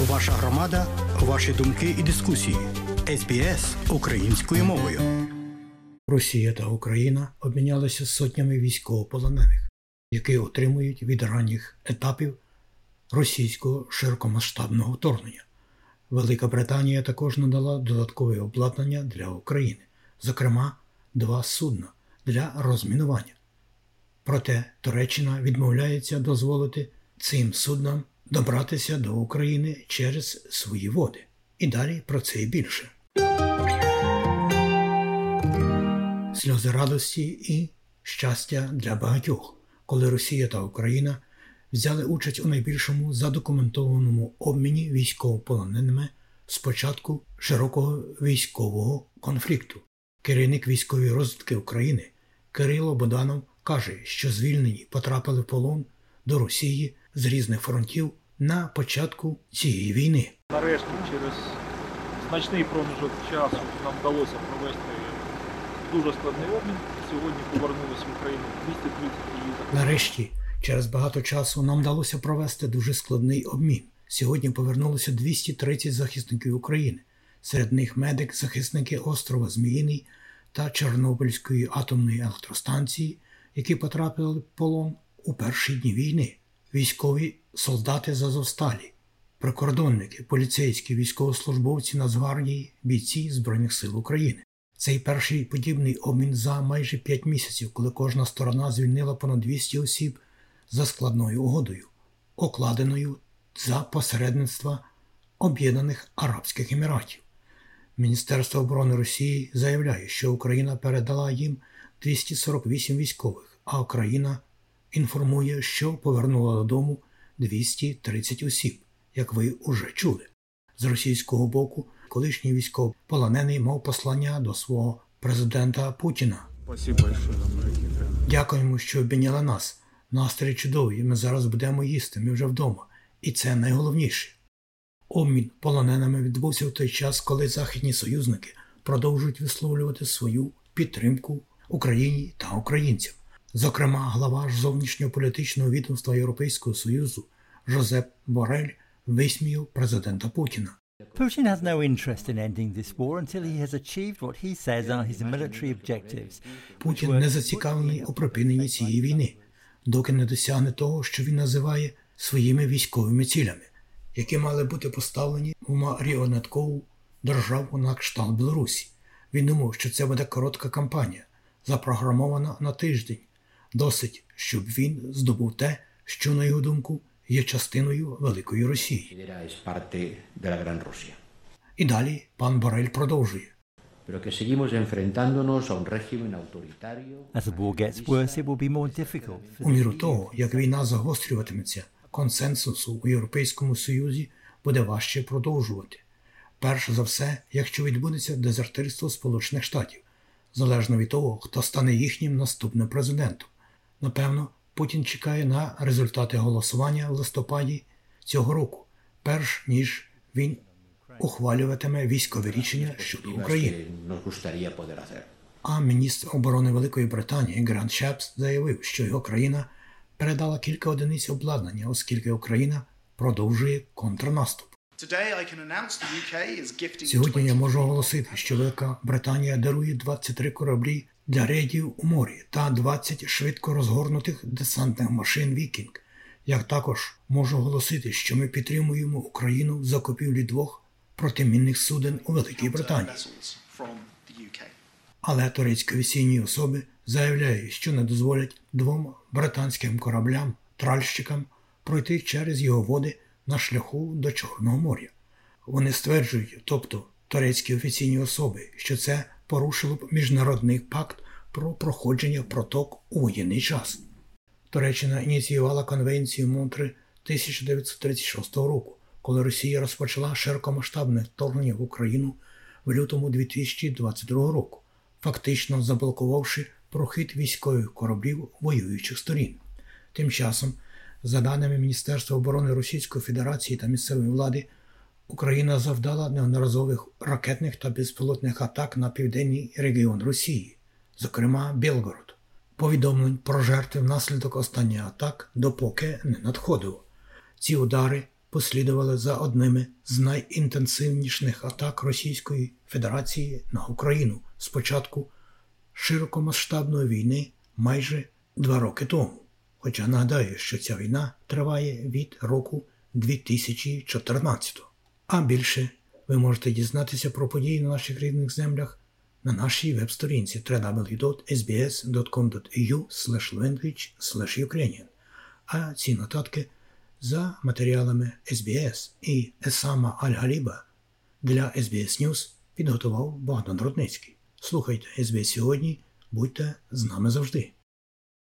Ваша громада, ваші думки і дискусії. СБС українською мовою. Росія та Україна обмінялися сотнями військовополонених, які отримують від ранніх етапів російського широкомасштабного вторгнення. Велика Британія також надала додаткове обладнання для України, зокрема, два судна для розмінування. Проте Туреччина відмовляється дозволити цим суднам добратися до України через свої води. І далі про це і більше. Сльози радості і щастя для багатьох, коли Росія та Україна взяли участь у найбільшому задокументованому обміні військовополоненими з початку широкого військового конфлікту. Керівник військової розвідки України Кирило Боданов каже, що звільнені потрапили в полон до Росії з різних фронтів на початку цієї війни. Нарешті, через значний проміжок часу нам вдалося провести дуже складний обмін. Сьогодні повернулися в Україну 230 їздок. Нарешті, через багато часу нам вдалося провести дуже складний обмін. Сьогодні повернулося 230 захисників України. Серед них медик, захисники острова Зміїний та Чорнобильської атомної електростанції, які потрапили в полон у перші дні війни, військові солдати з Азовсталі, прикордонники, поліцейські, військовослужбовці Нацгвардії, бійці Збройних сил України. Цей перший подібний обмін за майже 5 місяців, коли кожна сторона звільнила понад 200 осіб за складною угодою, окладеною за посередництва Об'єднаних Арабських Еміратів. Міністерство оборони Росії заявляє, що Україна передала їм 248 військових, а Україна інформує, що повернула додому 230 осіб, як ви уже чули. З російського боку, колишній військовополонений мав послання до свого президента Путіна. Дякуємо, що обійняли нас. Настрій чудовий, ми зараз будемо їсти, ми вже вдома. І це найголовніше. Обмін полоненими відбувся в той час, коли західні союзники продовжують висловлювати свою підтримку Україні та українцям. Зокрема, глава ж зовнішньополітичного відомства Європейського Союзу Жозеп Борель висміяв президента Путіна. Putin has no interest in ending this war until he has achieved what he says are his military objectives. Путін не зацікавлений у припиненні цієї війни, доки не досягне того, що він називає своїми військовими цілями, які мали бути поставлені в маріонеткову державу на кшталт Білорусі. Він думав, що це буде коротка кампанія, запрограмована на тиждень. Досить, щоб він здобув те, що, на його думку, є частиною Великої Росії. І далі пан Борель продовжує. Pero que seguimos enfrentándonos a un régimen autoritario As the war gets worse, it will be more difficult. У міру того, як війна загострюватиметься, консенсусу у Європейському Союзі буде важче продовжувати. Перш за все, якщо відбудеться дезертирство Сполучених Штатів, залежно від того, хто стане їхнім наступним президентом. Напевно, Путін чекає на результати голосування в листопаді цього року, перш ніж він ухвалюватиме військове рішення щодо України. А міністр оборони Великої Британії Грант Шепс заявив, що його країна передала кілька одиниць обладнання, оскільки Україна продовжує контрнаступ. Сьогодні я можу оголосити, що Велика Британія дарує 23 кораблі для рейдів у морі та 20 швидко розгорнутих десантних машин Вікінг. Я також можу оголосити, що ми підтримуємо Україну в закупівлі двох протимінних суден у Великій Британії. Але турецькі офіційні особи заявляють, що не дозволять двом британським кораблям, тральщикам пройти через його води на шляху до Чорного моря. Вони стверджують, тобто турецькі офіційні особи, що це порушило б міжнародний пакт про проходження проток у воєнний час. Туреччина ініціювала конвенцію Монтри 1936 року, коли Росія розпочала широкомасштабне вторгнення в Україну в лютому 2022 року, фактично заблокувавши прохід військових кораблів воюючих сторін. Тим часом, за даними Міністерства оборони Російської Федерації та місцевої влади, Україна завдала неодноразових ракетних та безпілотних атак на південний регіон Росії, зокрема Білгород. Повідомлень про жертви внаслідок останніх атак допоки не надходило. Ці удари послідували за одними з найінтенсивніших атак Російської Федерації на Україну з початку широкомасштабної війни майже два роки тому. Хоча нагадаю, що ця війна триває від року 2014. А більше ви можете дізнатися про події на наших рідних землях на нашій веб-сторінці www.sbs.com.au language А ці нотатки за матеріалами SBS і Есама Аль-Галіба для SBS News підготував Богдан Рудницький. Слухайте SBS сьогодні, будьте з нами завжди.